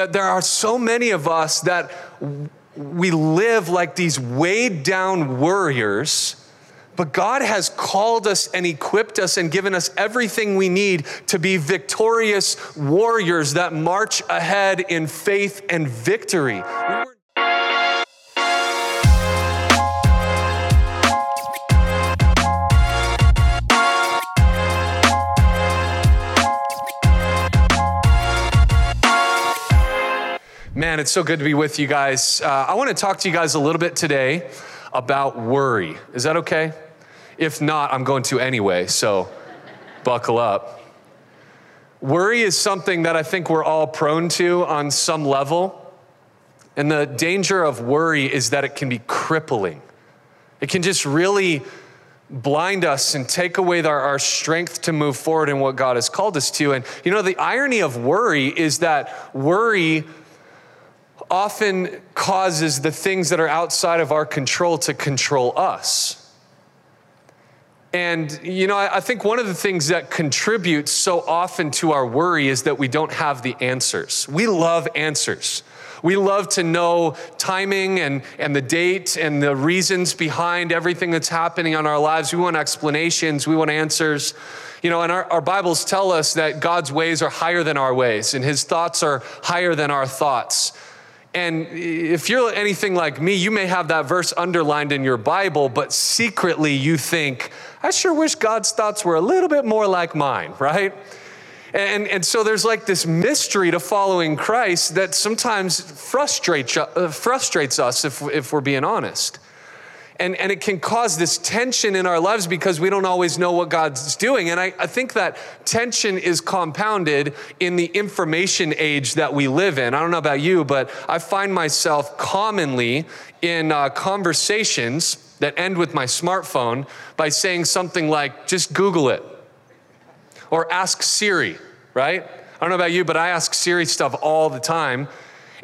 That there are so many of us that we live like these weighed down warriors, but God has called us and equipped us and given us everything we need to be victorious warriors that march ahead in faith and victory. We Man, it's so good to be with you guys. Uh, I want to talk to you guys a little bit today about worry. Is that okay? If not, I'm going to anyway, so buckle up. Worry is something that I think we're all prone to on some level. And the danger of worry is that it can be crippling. It can just really blind us and take away our, our, strength to move forward in what God has called us to. And you know, the irony of worry is that worry often causes the things that are outside of our control to control us. And, you know, I think one of the things that contributes so often to our worry is that we don't have the answers. We love answers. We love to know timing and, and the date and the reasons behind everything that's happening on our lives. We want explanations, we want answers. You know, and our, our Bibles tell us that God's ways are higher than our ways, and his thoughts are higher than our thoughts. And if you're anything like me, you may have that verse underlined in your Bible, but secretly you think, I sure wish God's thoughts were a little bit more like mine, right? And, and so there's like this mystery to following Christ that sometimes frustrates, uh, frustrates us if, if we're being honest and, and it can cause this tension in our lives because we don't always know what God's doing. And I, I think that tension is compounded in the information age that we live in. I don't know about you, but I find myself commonly in uh, conversations that end with my smartphone by saying something like, just Google it or ask Siri, right? I don't know about you, but I ask Siri stuff all the time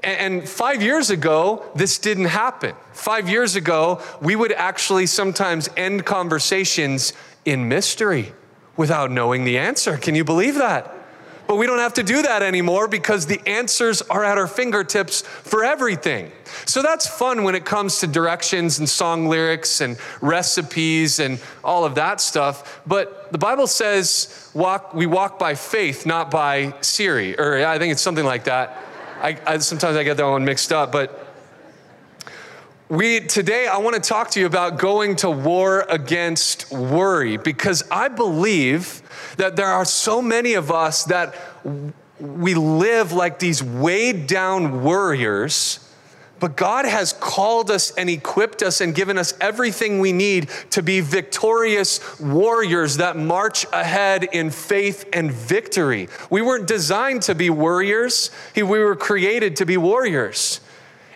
and five years ago, this didn't happen. Five years ago, we would actually sometimes end conversations in mystery without knowing the answer. Can you believe that? But we don't have to do that anymore because the answers are at our fingertips for everything. So that's fun when it comes to directions and song lyrics and recipes and all of that stuff. But the Bible says walk, we walk by faith, not by Siri, or I think it's something like that. I, I, sometimes I get that one mixed up, but we today I want to talk to you about going to war against worry because I believe that there are so many of us that we live like these weighed down warriors but God has called us and equipped us and given us everything we need to be victorious warriors that march ahead in faith and victory. We weren't designed to be warriors, we were created to be warriors.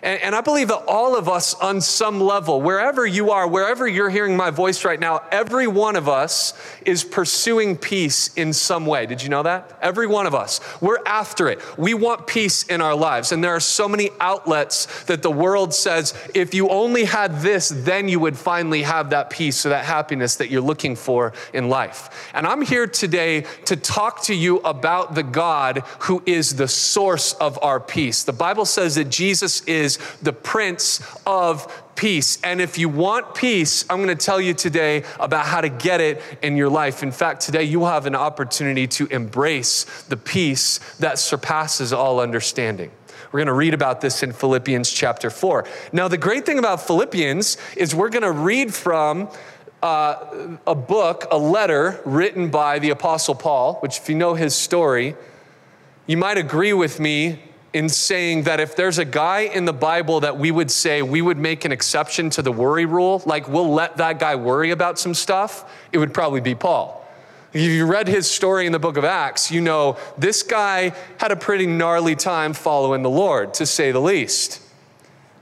And, and, I believe that all of us, on some level, wherever you are, wherever you're hearing my voice right now, every one of us is pursuing peace in some way. Did you know that? Every one of us. We're after it. We want peace in our lives. And there are so many outlets that the world says if you only had this, then you would finally have that peace or that happiness that you're looking for in life. And I'm here today to talk to you about the God who is the source of our peace. The Bible says that Jesus is is the Prince of Peace. And if you want peace, I'm going to tell you today about how to get it in your life. In fact, today you will have an opportunity to embrace the peace that surpasses all understanding. We're going to read about this in Philippians chapter 4. Now, the great thing about Philippians is we're going to read from uh, a book, a letter written by the Apostle Paul, which, if you know his story, you might agree with me in saying that if there's a guy in the Bible that we would say we would make an exception to the worry rule, like we'll let that guy worry about some stuff, it would probably be Paul. If you read his story in the book of Acts, you know this guy had a pretty gnarly time following the Lord, to say the least.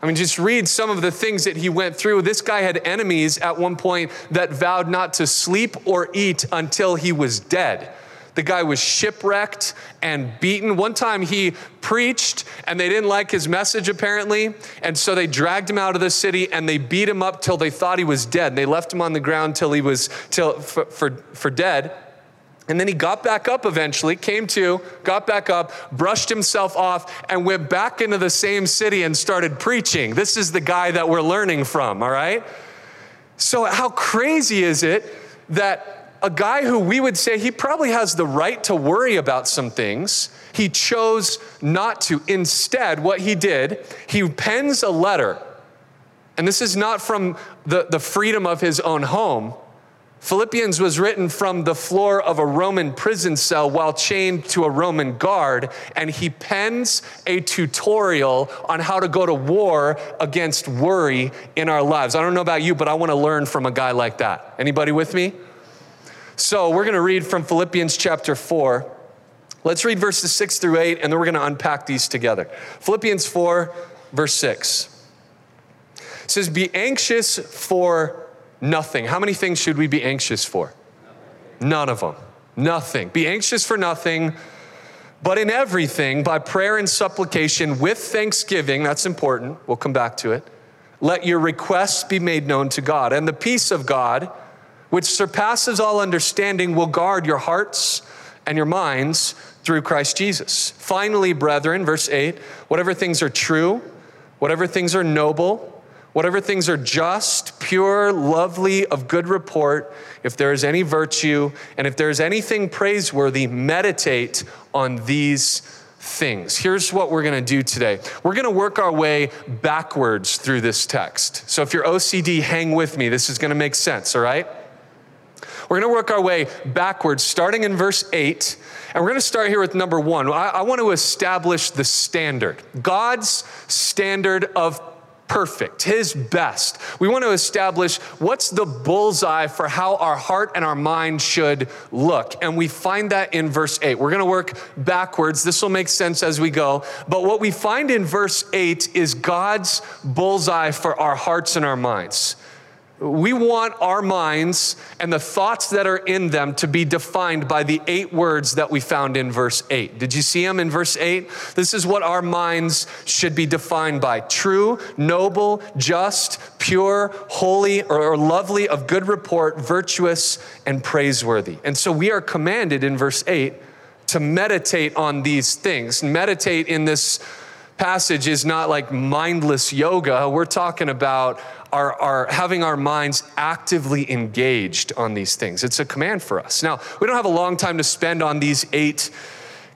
I mean, just read some of the things that he went through. This guy had enemies at one point that vowed not to sleep or eat until he was dead. The guy was shipwrecked and beaten. One time he preached and they didn't like his message apparently. And so they dragged him out of the city and they beat him up till they thought he was dead. They left him on the ground till he was till for, for, for dead. And then he got back up eventually, came to, got back up, brushed himself off, and went back into the same city and started preaching. This is the guy that we're learning from, all right? So, how crazy is it that a guy who we would say he probably has the right to worry about some things, he chose not to. Instead, what he did, he pens a letter. And this is not from the, the freedom of his own home Philippians was written from the floor of a Roman prison cell while chained to a Roman guard, and he pens a tutorial on how to go to war against worry in our lives. I don't know about you, but I want to learn from a guy like that. Anybody with me? So, we're going to read from Philippians chapter 4. Let's read verses 6 through 8, and then we're going to unpack these together. Philippians 4, verse 6. It says, Be anxious for Nothing. How many things should we be anxious for? None of them. Nothing. Be anxious for nothing, but in everything, by prayer and supplication with thanksgiving, that's important. We'll come back to it. Let your requests be made known to God. And the peace of God, which surpasses all understanding, will guard your hearts and your minds through Christ Jesus. Finally, brethren, verse 8 whatever things are true, whatever things are noble, Whatever things are just, pure, lovely, of good report, if there is any virtue, and if there is anything praiseworthy, meditate on these things. Here's what we're going to do today we're going to work our way backwards through this text. So if you're OCD, hang with me. This is going to make sense, all right? We're going to work our way backwards, starting in verse 8. And we're going to start here with number one. I, I want to establish the standard God's standard of perfect, His best. We want to establish what's the bullseye for how our heart and our mind should look. And we find that in verse 8. We're going to work backwards. This will make sense as we go. But what we find in verse 8 is God's bullseye for our hearts and our minds. We want our minds and the thoughts that are in them to be defined by the eight words that we found in verse 8. Did you see them in verse 8? This is what our minds should be defined by true, noble, just, pure, holy, or, lovely, of good report, virtuous, and praiseworthy. And so we are commanded in verse 8 to meditate on these things. Meditate in this passage is not like mindless yoga. We're talking about our, our, having our minds actively engaged on these things. It's a command for us. Now, we don't have a long time to spend on these eight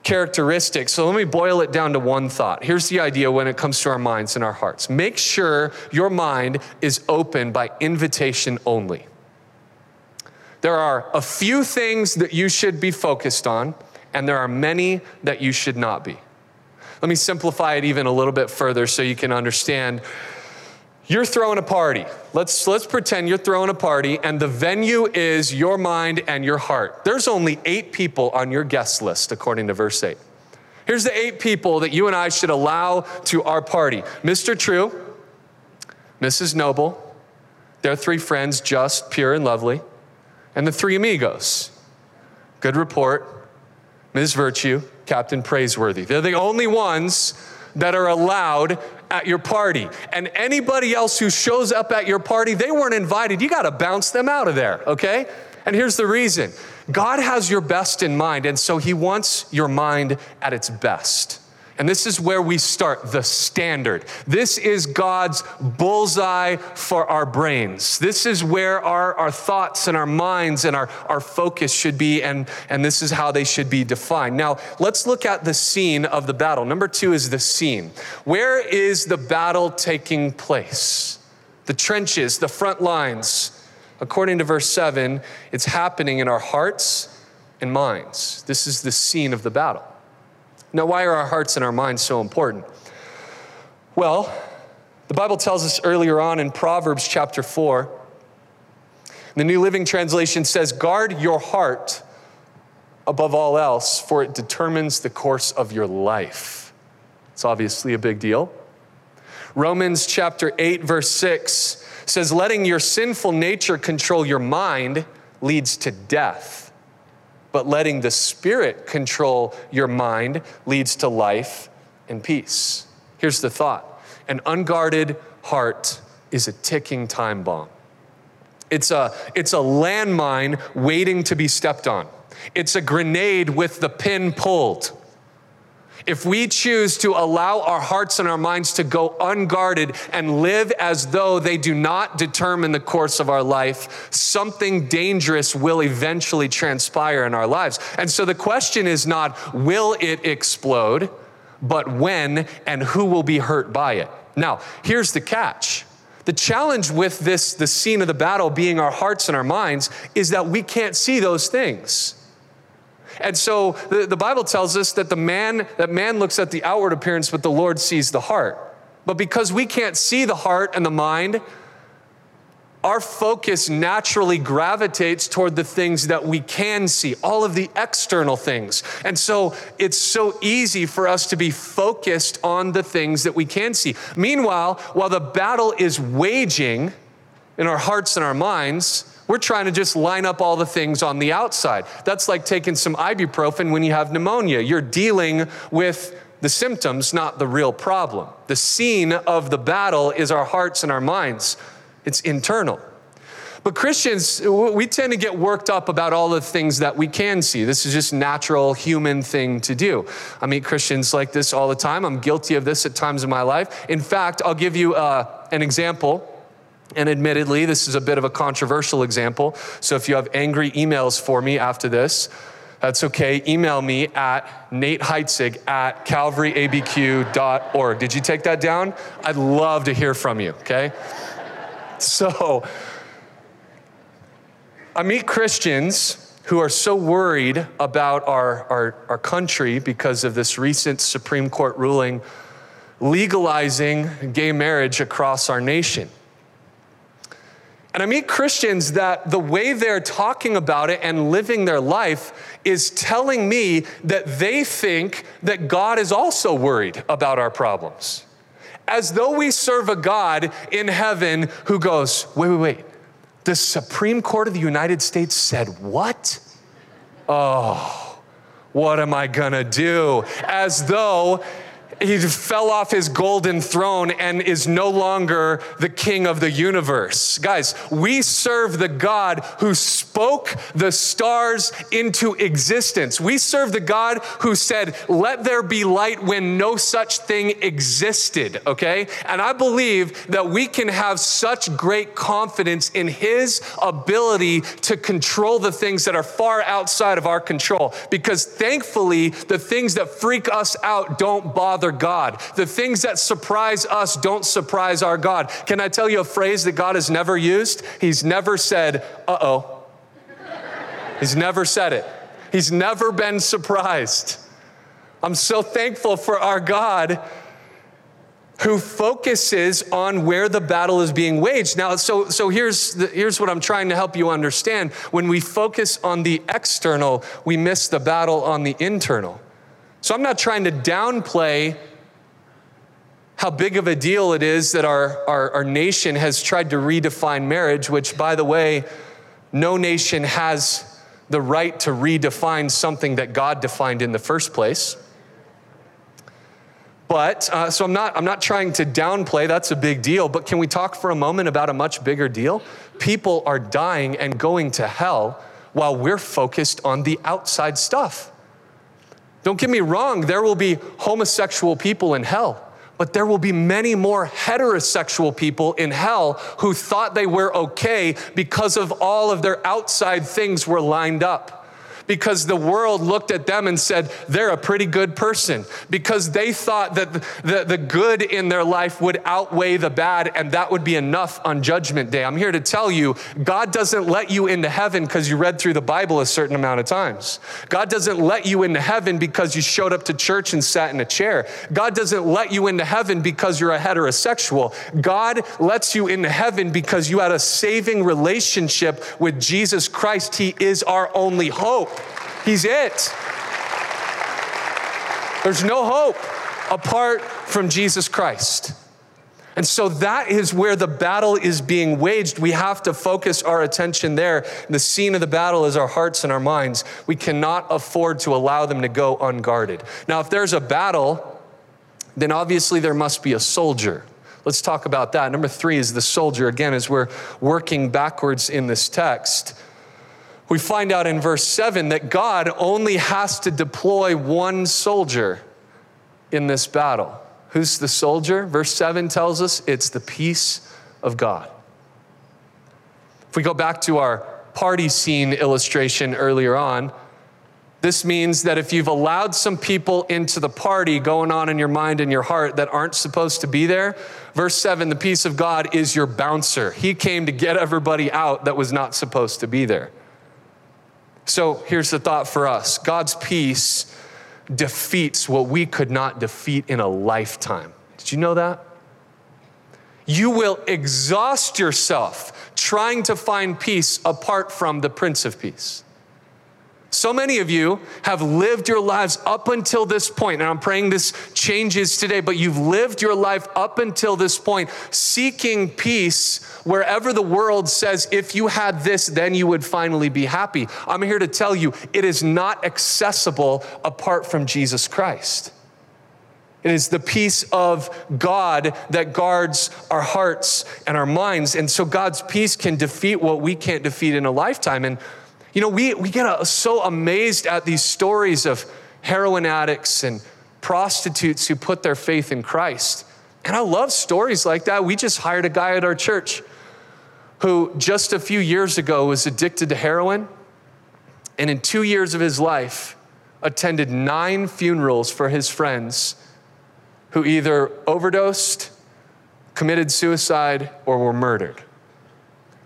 characteristics, so let me boil it down to one thought. Here's the idea when it comes to our minds and our hearts make sure your mind is open by invitation only. There are a few things that you should be focused on, and there are many that you should not be. Let me simplify it even a little bit further so you can understand you're throwing a party. Let's, let's pretend you're throwing a party and the venue is your mind and your heart. There's only eight people on your guest list, according to verse 8. Here's the eight people that you and I should allow to our party Mr. True, Mrs. Noble, their three friends, just, pure, and lovely, and the three amigos. Good report, Ms. Virtue, Captain Praiseworthy. They're the only ones that are allowed at your party. And anybody else who shows up at your party, they weren't invited. You got to bounce them out of there, okay? And here's the reason God has your best in mind, and so He wants your mind at its best. And this is where we start the standard. This is God's bullseye for our brains. This is where our, our thoughts and our minds and our, our focus should be, and, and this is how they should be defined. Now, let's look at the scene of the battle. Number two is the scene. Where is the battle taking place? The trenches, the front lines. According to verse 7, it's happening in our hearts and minds. This is the scene of the battle. Now, why are our hearts and our minds so important? Well, the Bible tells us earlier on in Proverbs chapter 4, the New Living Translation says, Guard your heart above all else, for it determines the course of your life. It's obviously a big deal. Romans chapter 8, verse 6 says, Letting your sinful nature control your mind leads to death but letting the Spirit control your mind leads to life and peace. Here's the thought an unguarded heart is a ticking time bomb. It's a, it's a landmine waiting to be stepped on. It's a grenade with the pin pulled. If we choose to allow our hearts and our minds to go unguarded and live as though they do not determine the course of our life, something dangerous will eventually transpire in our lives. And so the question is not, will it explode, but when and who will be hurt by it? Now, here's the catch. The challenge with this, the scene of the battle being our hearts and our minds, is that we can't see those things. And so the, the Bible tells us that the man, that man looks at the outward appearance, but the Lord sees the heart. But because we can't see the heart and the mind, our focus naturally gravitates toward the things that we can see, all of the external things. And so it's so easy for us to be focused on the things that we can see. Meanwhile, while the battle is waging in our hearts and our minds, we're trying to just line up all the things on the outside. That's like taking some ibuprofen when you have pneumonia. You're dealing with the symptoms, not the real problem. The scene of the battle is our hearts and our minds, it's internal. But Christians, we tend to get worked up about all the things that we can see. This is just natural human thing to do. I meet Christians like this all the time. I'm guilty of this at times in my life. In fact, I'll give you uh, an example and admittedly, this is a bit of a controversial example. So if you have angry emails for me after this, that's okay. Email me at Nate Heitzig at calvaryabq.org. Did you take that down? I'd love to hear from you, okay? So, I meet Christians who are so worried about our, our, our country because of this recent Supreme Court ruling legalizing gay marriage across our nation. And I meet Christians that the way they're talking about it and living their life is telling me that they think that God is also worried about our problems. As though we serve a God in heaven who goes, wait, wait, wait. The Supreme Court of the United States said what? Oh, what am I gonna do? As though he fell off his golden throne and is no longer the king of the universe. Guys, we serve the God who spoke the stars into existence. We serve the God who said, Let there be light when no such thing existed, okay? And I believe that we can have such great confidence in his ability to control the things that are far outside of our control because thankfully, the things that freak us out don't bother God. The things that surprise us don't surprise our God. Can I tell you a phrase that God has never used? He's never said, uh oh. He's never said it. He's never been surprised. I'm so thankful for our God who focuses on where the battle is being waged. Now, so, so here's, the, here's what I'm trying to help you understand. When we focus on the external, we miss the battle on the internal. So I'm not trying to downplay how big of a deal it is that our, our, our, nation has tried to redefine marriage, which, by the way, no nation has the right to redefine something that God defined in the first place. But, uh, so I'm not, I'm not trying to downplay, that's a big deal, but can we talk for a moment about a much bigger deal? People are dying and going to hell while we're focused on the outside stuff. Don't get me wrong, there will be homosexual people in hell but there will be many more heterosexual people in hell who thought they were okay because of all of their outside things were lined up because the world looked at them and said, they're a pretty good person, because they thought that the, the, good in their life would outweigh the bad, and that would be enough on Judgment Day. I'm here to tell you, God doesn't let you into heaven because you read through the Bible a certain amount of times. God doesn't let you into heaven because you showed up to church and sat in a chair. God doesn't let you into heaven because you're a heterosexual. God lets you into heaven because you had a saving relationship with Jesus Christ. He is our only hope. He's it. There's no hope apart from Jesus Christ. And so that is where the battle is being waged. We have to focus our attention there. The scene of the battle is our hearts and our minds. We cannot afford to allow them to go unguarded. Now, if there's a battle, then obviously there must be a soldier. Let's talk about that. Number three is the soldier. Again, as we're working backwards in this text, we find out in verse 7 that God only has to deploy one soldier in this battle. Who's the soldier? Verse 7 tells us it's the peace of God. If we go back to our party scene illustration earlier on, this means that if you've allowed some people into the party going on in your mind and your heart that aren't supposed to be there, verse 7, the peace of God is your bouncer. He came to get everybody out that was not supposed to be there. So here's the thought for us God's peace defeats what we could not defeat in a lifetime. Did you know that? You will exhaust yourself trying to find peace apart from the Prince of Peace. So many of you have lived your lives up until this point, and I'm praying this changes today, but you've lived your life up until this point seeking peace wherever the world says, if you had this, then you would finally be happy. I'm here to tell you, it is not accessible apart from Jesus Christ. It is the peace of God that guards our hearts and our minds. And so God's peace can defeat what we can't defeat in a lifetime. And you know, we, we get so amazed at these stories of heroin addicts and prostitutes who put their faith in Christ. And I love stories like that. We just hired a guy at our church who just a few years ago was addicted to heroin. And in two years of his life, attended nine funerals for his friends who either overdosed, committed suicide, or were murdered.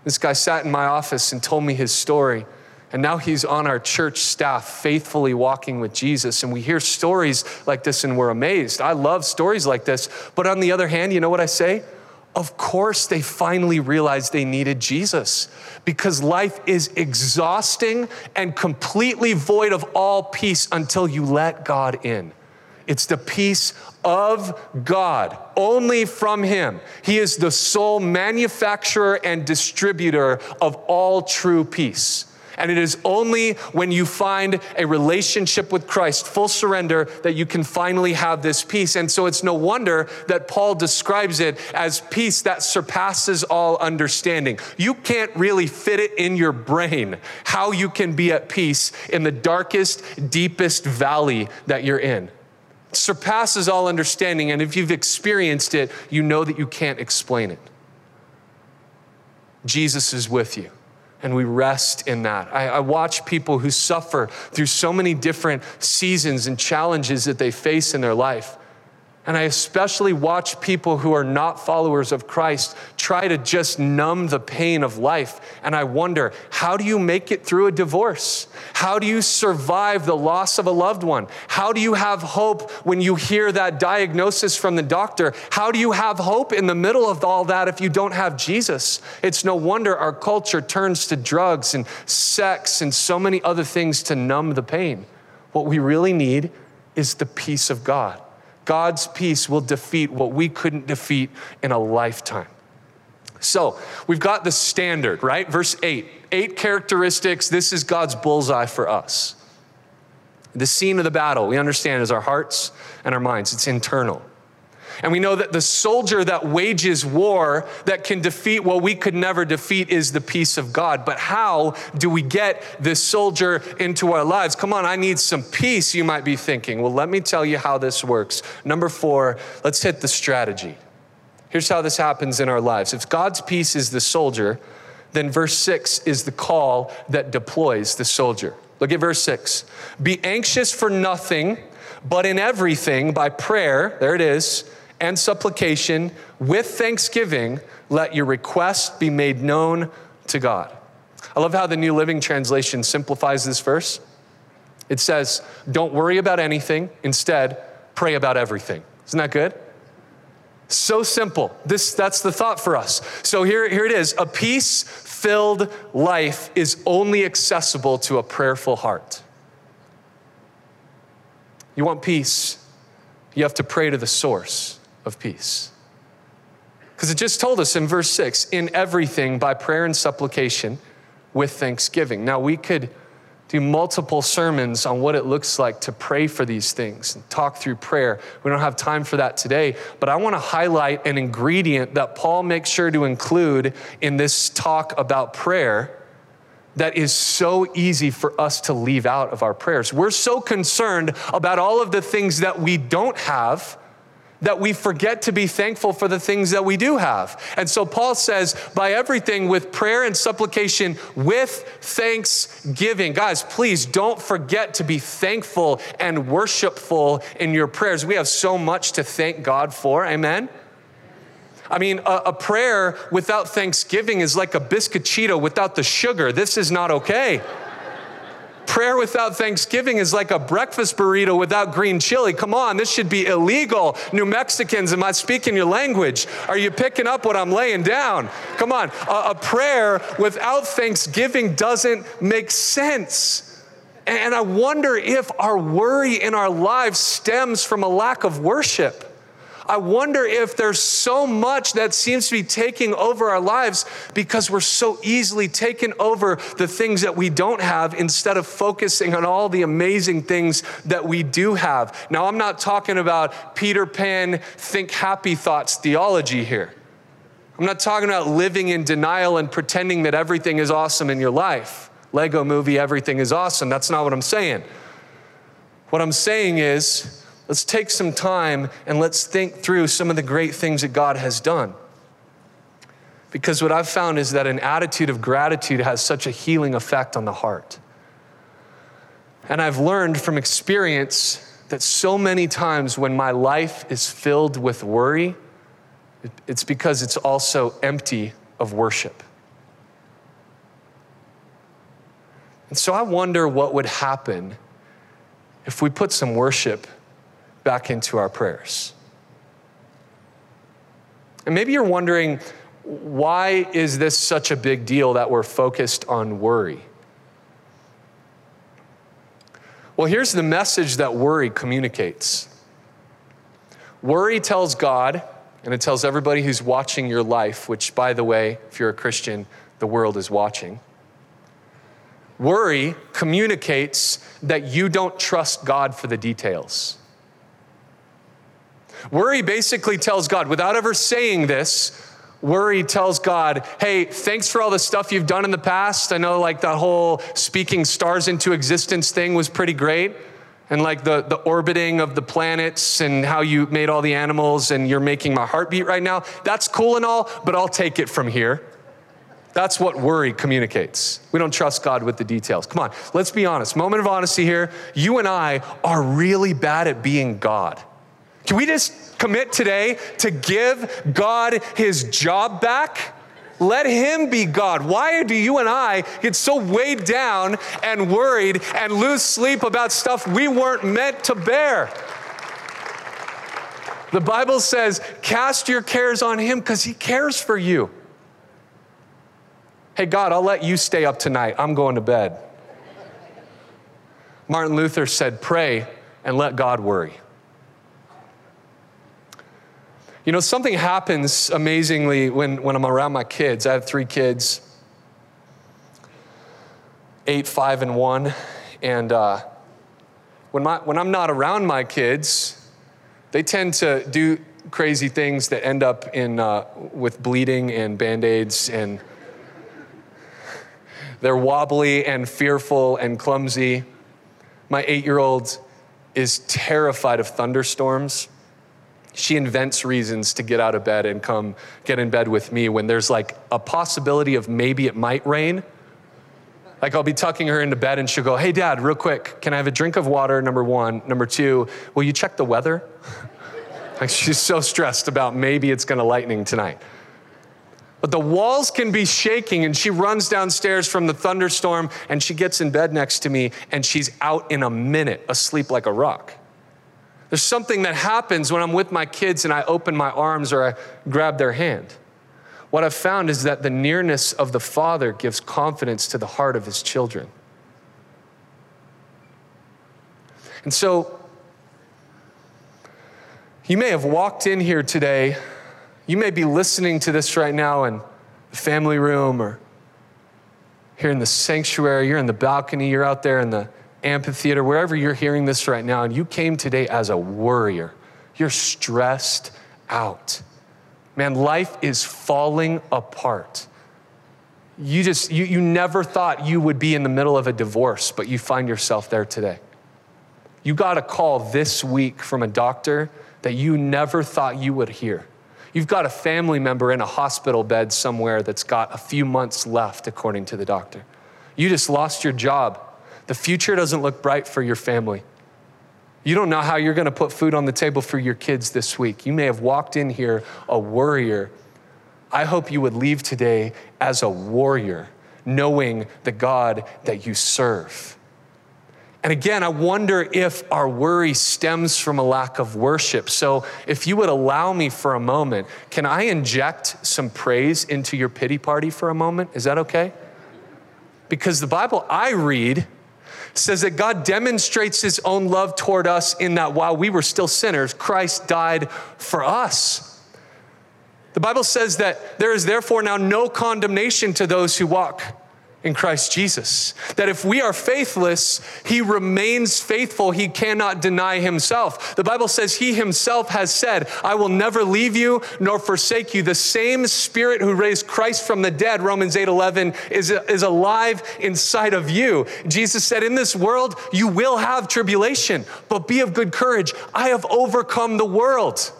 This guy sat in my office and told me his story. And now he's on our church staff, faithfully walking with Jesus. And we hear stories like this and we're amazed. I love stories like this. But on the other hand, you know what I say? Of course, they finally realized they needed Jesus because life is exhausting and completely void of all peace until you let God in. It's the peace of God, only from Him. He is the sole manufacturer and distributor of all true peace. And it is only when you find a relationship with Christ, full surrender, that you can finally have this peace. And so it's no wonder that Paul describes it as peace that surpasses all understanding. You can't really fit it in your brain how you can be at peace in the darkest, deepest valley that you're in. Surpasses all understanding. And if you've experienced it, you know that you can't explain it. Jesus is with you and we rest in that. I, I, watch people who suffer through so many different seasons and challenges that they face in their life. And I especially watch people who are not followers of Christ try to just numb the pain of life. And I wonder, how do you make it through a divorce? How do you survive the loss of a loved one? How do you have hope when you hear that diagnosis from the doctor? How do you have hope in the middle of all that if you don't have Jesus? It's no wonder our culture turns to drugs and sex and so many other things to numb the pain. What we really need is the peace of God. God's peace will defeat what we couldn't defeat in a lifetime. So we've got the standard, right? Verse 8. Eight characteristics. This is God's bullseye for us. The scene of the battle, we understand, is our hearts and our minds. It's internal. And we know that the soldier that wages war that can defeat what we could never defeat is the peace of God. But how do we get this soldier into our lives? Come on, I need some peace, you might be thinking. Well, let me tell you how this works. Number four, let's hit the strategy. Here's how this happens in our lives. If God's peace is the soldier, then verse six is the call that deploys the soldier. Look at verse six. Be anxious for nothing, but in everything by prayer, there it is and supplication with thanksgiving, let your request be made known to God. I love how the New Living Translation simplifies this verse. It says, Don't worry about anything, instead, pray about everything. Isn't that good? So simple. This, that's the thought for us. So here, here it is. A peace filled life is only accessible to a prayerful heart. You want peace, you have to pray to the source of peace. Because it just told us in verse 6 in everything by prayer and supplication with thanksgiving. Now, we could do multiple sermons on what it looks like to pray for these things and talk through prayer. We don't have time for that today, but I want to highlight an ingredient that Paul makes sure to include in this talk about prayer that is so easy for us to leave out of our prayers. We're so concerned about all of the things that we don't have that we forget to be thankful for the things that we do have. And so Paul says, by everything with prayer and supplication with thanksgiving. Guys, please don't forget to be thankful and worshipful in your prayers. We have so much to thank God for. Amen. I mean, a, a prayer without thanksgiving is like a biscochito without the sugar. This is not okay. Prayer without thanksgiving is like a breakfast burrito without green chili. Come on, this should be illegal. New Mexicans, am I speaking your language? Are you picking up what I'm laying down? Come on, a, a prayer without thanksgiving doesn't make sense. And I wonder if our worry in our lives stems from a lack of worship. I wonder if there's so much that seems to be taking over our lives because we're so easily taken over the things that we don't have instead of focusing on all the amazing things that we do have. Now, I'm not talking about Peter Pan, think happy thoughts theology here. I'm not talking about living in denial and pretending that everything is awesome in your life. Lego movie, everything is awesome. That's not what I'm saying. What I'm saying is, Let's take some time and let's think through some of the great things that God has done. Because what I've found is that an attitude of gratitude has such a healing effect on the heart. And I've learned from experience that so many times when my life is filled with worry, it's because it's also empty of worship. And so I wonder what would happen if we put some worship back into our prayers. And maybe you're wondering, why is this such a big deal that we're focused on worry? Well, here's the message that worry communicates worry tells God, and it tells everybody who's watching your life, which, by the way, if you're a Christian, the world is watching. Worry communicates that you don't trust God for the details. Worry basically tells God, without ever saying this, worry tells God, hey, thanks for all the stuff you've done in the past. I know like that whole speaking stars into existence thing was pretty great. And like the, the orbiting of the planets and how you made all the animals and you're making my heart beat right now. That's cool and all, but I'll take it from here. That's what worry communicates. We don't trust God with the details. Come on, let's be honest. Moment of honesty here. You and I are really bad at being God. Can we just commit today to give God his job back? Let him be God. Why do you and I get so weighed down and worried and lose sleep about stuff we weren't meant to bear? The Bible says, cast your cares on him because he cares for you. Hey, God, I'll let you stay up tonight. I'm going to bed. Martin Luther said, pray and let God worry. You know, something happens amazingly when, when I'm around my kids. I have three kids eight, five, and one. And uh, when, my, when I'm not around my kids, they tend to do crazy things that end up in, uh, with bleeding and band aids, and they're wobbly and fearful and clumsy. My eight year old is terrified of thunderstorms she invents reasons to get out of bed and come get in bed with me when there's like a possibility of maybe it might rain. Like I'll be tucking her into bed and she'll go, Hey, dad, real quick, can I have a drink of water? Number one. Number two, will you check the weather? like she's so stressed about maybe it's gonna lightning tonight. But the walls can be shaking, and she runs downstairs from the thunderstorm and she gets in bed next to me and she's out in a minute, asleep like a rock. There's something that happens when I'm with my kids and I open my arms or I grab their hand. What I've found is that the nearness of the Father gives confidence to the heart of his children. And so, you may have walked in here today. You may be listening to this right now in the family room or here in the sanctuary. You're in the balcony. You're out there in the amphitheater, wherever you're hearing this right now, and you came today as a worrier, you're stressed out. Man, life is falling apart. you just, you, you never thought you would be in the middle of a divorce, but you find yourself there today. You got a call this week from a doctor that you never thought you would hear. You've got a family member in a hospital bed somewhere that's got a few months left, according to the doctor. You just lost your job. The future doesn't look bright for your family. You don't know how you're going to put food on the table for your kids this week. You may have walked in here a worrier. I hope you would leave today as a warrior, knowing the God that you serve. And again, I wonder if our worry stems from a lack of worship. So, if you would allow me for a moment, can I inject some praise into your pity party for a moment? Is that okay? Because the Bible I read says that God demonstrates his own love toward us in that while we were still sinners, Christ died for us. The Bible says that there is therefore now no condemnation to those who walk in Christ Jesus. That if we are faithless, he remains faithful. He cannot deny himself. The Bible says he himself has said, I will never leave you nor forsake you. The same spirit who raised Christ from the dead, Romans 8 11, is, is alive inside of you. Jesus said, In this world, you will have tribulation, but be of good courage. I have overcome the world.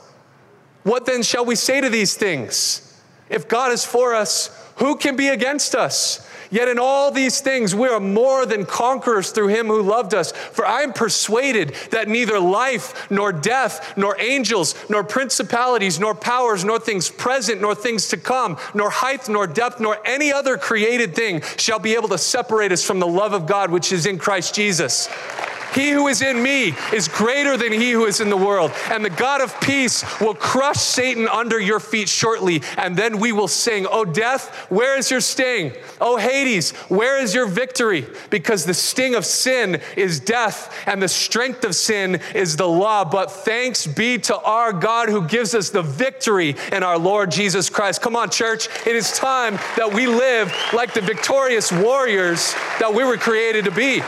What then shall we say to these things? If God is for us, who can be against us? Yet in all these things, we are more than conquerors through him who loved us. For I am persuaded that neither life, nor death, nor angels, nor principalities, nor powers, nor things present, nor things to come, nor height, nor depth, nor any other created thing shall be able to separate us from the love of God which is in Christ Jesus. He who is in me is greater than he who is in the world. And the God of peace will crush Satan under your feet shortly. And then we will sing, Oh, death, where is your sting? Oh, Hades, where is your victory? Because the sting of sin is death, and the strength of sin is the law. But thanks be to our God who gives us the victory in our Lord Jesus Christ. Come on, church. It is time that we live like the victorious warriors that we were created to be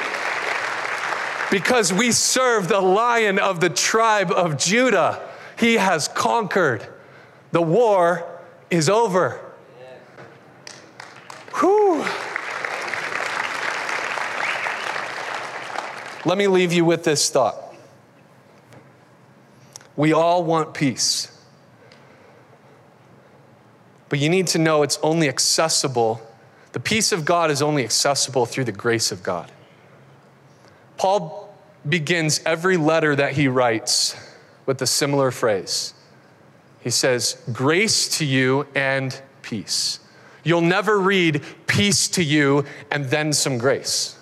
because we serve the lion of the tribe of Judah. He has conquered. The war is over. Whew. Let me leave you with this thought. We all want peace. But you need to know it's only accessible, the peace of God is only accessible through the grace of God. Paul begins every letter that he writes with a similar phrase. He says, Grace to you and peace. You'll never read peace to you and then some grace.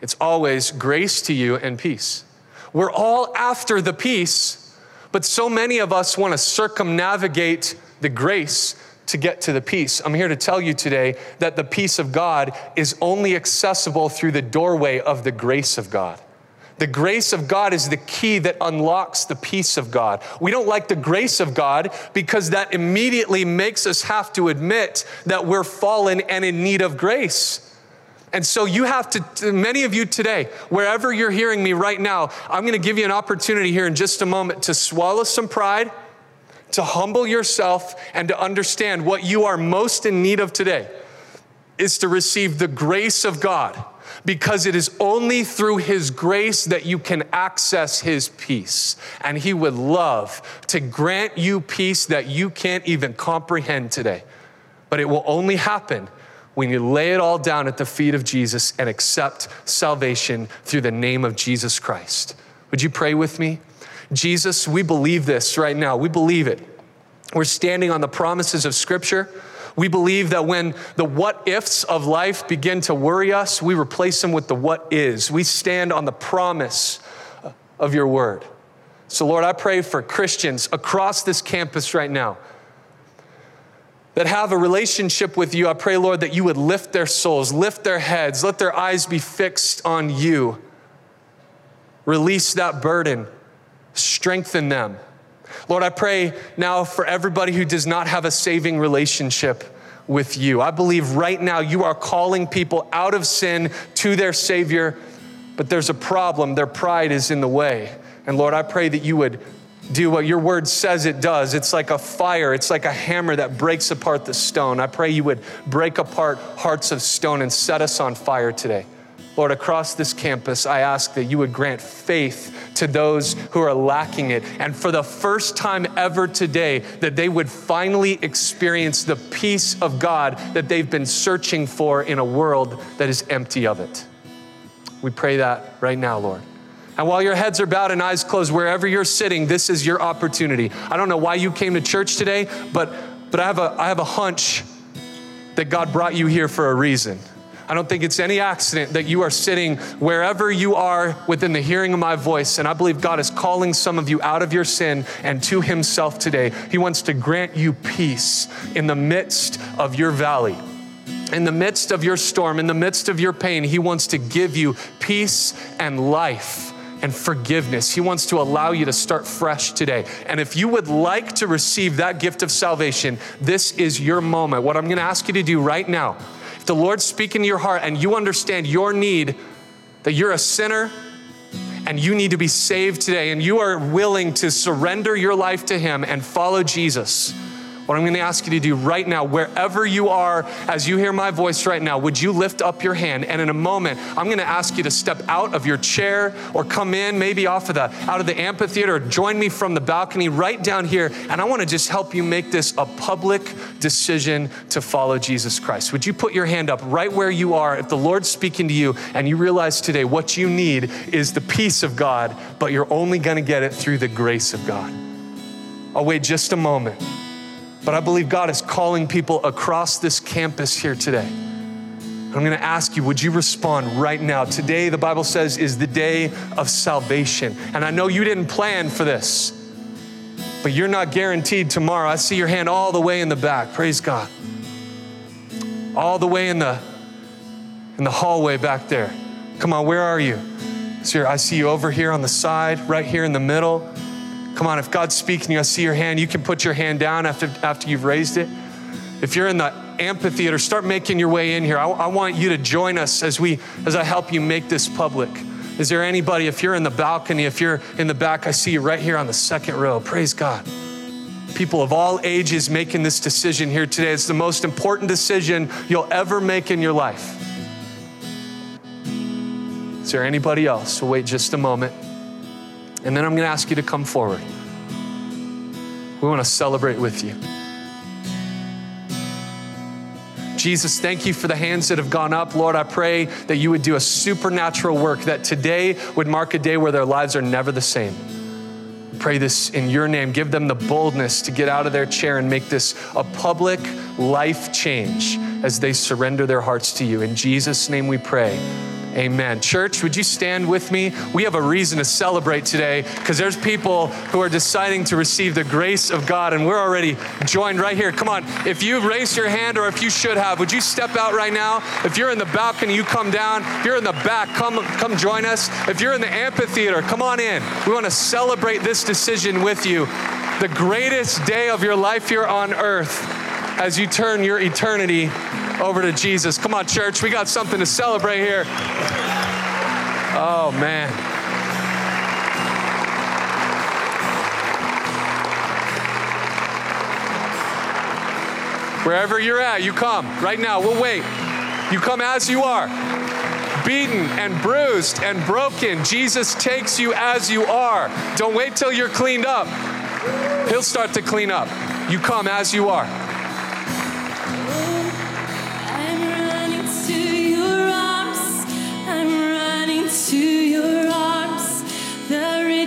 It's always grace to you and peace. We're all after the peace, but so many of us want to circumnavigate the grace to get to the peace. I'm here to tell you today that the peace of God is only accessible through the doorway of the grace of God. The grace of God is the key that unlocks the peace of God. We don't like the grace of God because that immediately makes us have to admit that we're fallen and in need of grace. And so you have to, many of you today, wherever you're hearing me right now, I'm going to give you an opportunity here in just a moment to swallow some pride, to humble yourself, and to understand what you are most in need of today is to receive the grace of God because it is only through His grace that you can access His peace. And He would love to grant you peace that you can't even comprehend today. But it will only happen when you lay it all down at the feet of Jesus and accept salvation through the name of Jesus Christ. Would you pray with me? Jesus, we believe this right now. We believe it. We're standing on the promises of Scripture. We believe that when the what ifs of life begin to worry us, we replace them with the what is. We stand on the promise of your word. So, Lord, I pray for Christians across this campus right now that have a relationship with you. I pray, Lord, that you would lift their souls, lift their heads, let their eyes be fixed on you. Release that burden, strengthen them. Lord, I pray now for everybody who does not have a saving relationship with you. I believe right now you are calling people out of sin to their Savior, but there's a problem. Their pride is in the way. And Lord, I pray that you would do what your word says it does. It's like a fire, it's like a hammer that breaks apart the stone. I pray you would break apart hearts of stone and set us on fire today. Lord, across this campus, I ask that you would grant faith to those who are lacking it. And for the first time ever today, that they would finally experience the peace of God that they've been searching for in a world that is empty of it. We pray that right now, Lord. And while your heads are bowed and eyes closed, wherever you're sitting, this is your opportunity. I don't know why you came to church today, but, but I, have a, I have a hunch that God brought you here for a reason. I don't think it's any accident that you are sitting wherever you are within the hearing of my voice. And I believe God is calling some of you out of your sin and to Himself today. He wants to grant you peace in the midst of your valley. In the midst of your storm, in the midst of your pain, He wants to give you peace and life and forgiveness. He wants to allow you to start fresh today. And if you would like to receive that gift of salvation, this is your moment. What I'm going to ask you to do right now if the Lord's speaking to your heart and you understand your need, that you're a sinner and you need to be saved today, and you are willing to surrender your life to Him and follow Jesus what I'm going to ask you to do right now, wherever you are, as you hear my voice right now, would you lift up your hand? And in a moment, I'm going to ask you to step out of your chair or come in, maybe off of the out of the amphitheater, or join me from the balcony right down here. And I want to just help you make this a public decision to follow Jesus Christ. Would you put your hand up right where you are if the Lord's speaking to you and you realize today what you need is the peace of God, but you're only going to get it through the grace of God? I'll wait just a moment. But I believe God is calling people across this campus here today. I'm going to ask you, would you respond right now? Today, the Bible says, is the day of salvation. And I know you didn't plan for this, but you're not guaranteed tomorrow. I see your hand all the way in the back. Praise God. All the way in the in the hallway back there. Come on, where are you? So I see you over here on the side, right here in the middle. Come on, if God's speaking I see your hand. You can put your hand down after, after you've raised it. If you're in the amphitheater, start making your way in here. I, I want you to join us as we as I help you make this public. Is there anybody, if you're in the balcony, if you're in the back, I see you right here on the second row. Praise God. People of all ages making this decision here today. It's the most important decision you'll ever make in your life. Is there anybody else? We'll wait just a moment. And then I'm going to ask you to come forward. We want to celebrate with you. Jesus, thank you for the hands that have gone up. Lord, I pray that you would do a supernatural work, that today would mark a day where their lives are never the same. Pray this in your name. Give them the boldness to get out of their chair and make this a public life change as they surrender their hearts to you. In Jesus' name we pray. Amen. Church, would you stand with me? We have a reason to celebrate today because there's people who are deciding to receive the grace of God, and we're already joined right here. Come on, if you raised your hand or if you should have, would you step out right now? If you're in the balcony, you come down. If you're in the back, come, come join us. If you're in the amphitheater, come on in. We want to celebrate this decision with you. The greatest day of your life here on earth as you turn your eternity over to Jesus. Come on, church, we got something to celebrate here. Oh, man. Wherever you're at, you come right now. We'll wait. You come as you are, beaten and bruised and broken. Jesus takes you as you are. Don't wait till you're cleaned up. He'll start to clean up. You come as you are.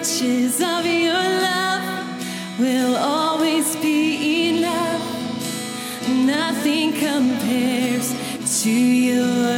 Riches of your love will always be enough. Nothing compares to your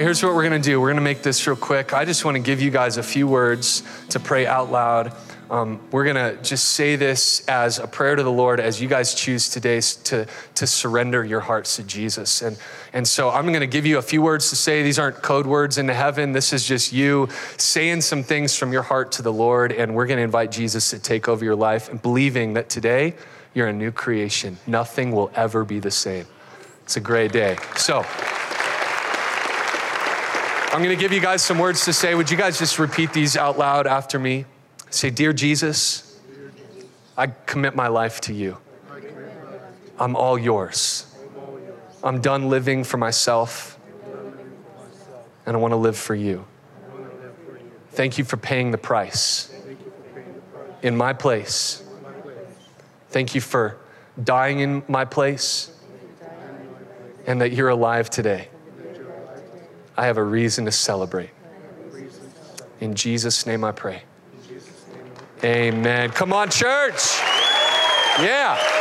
right, here's what we're going to do. We're going to make this real quick. I just want to give you guys a few words to pray out loud um, we're going to just say this as a prayer to the Lord as you guys choose today to, to surrender your hearts to Jesus. And, and so I'm going to give you a few words to say. These aren't code words into heaven. This is just you saying some things from your heart to the Lord. And we're going to invite Jesus to take over your life and believing that today you're a new creation. Nothing will ever be the same. It's a great day. So, I'm going to give you guys some words to say. Would you guys just repeat these out loud after me? Say, Dear Jesus, I commit my life to you. I'm all yours. I'm done living for myself, and I want to live for you. Thank you for paying the price in my place. Thank you for dying in my place, and that you're alive today. I have a reason to celebrate. In Jesus' name I pray. Amen. Come on, church. Yeah.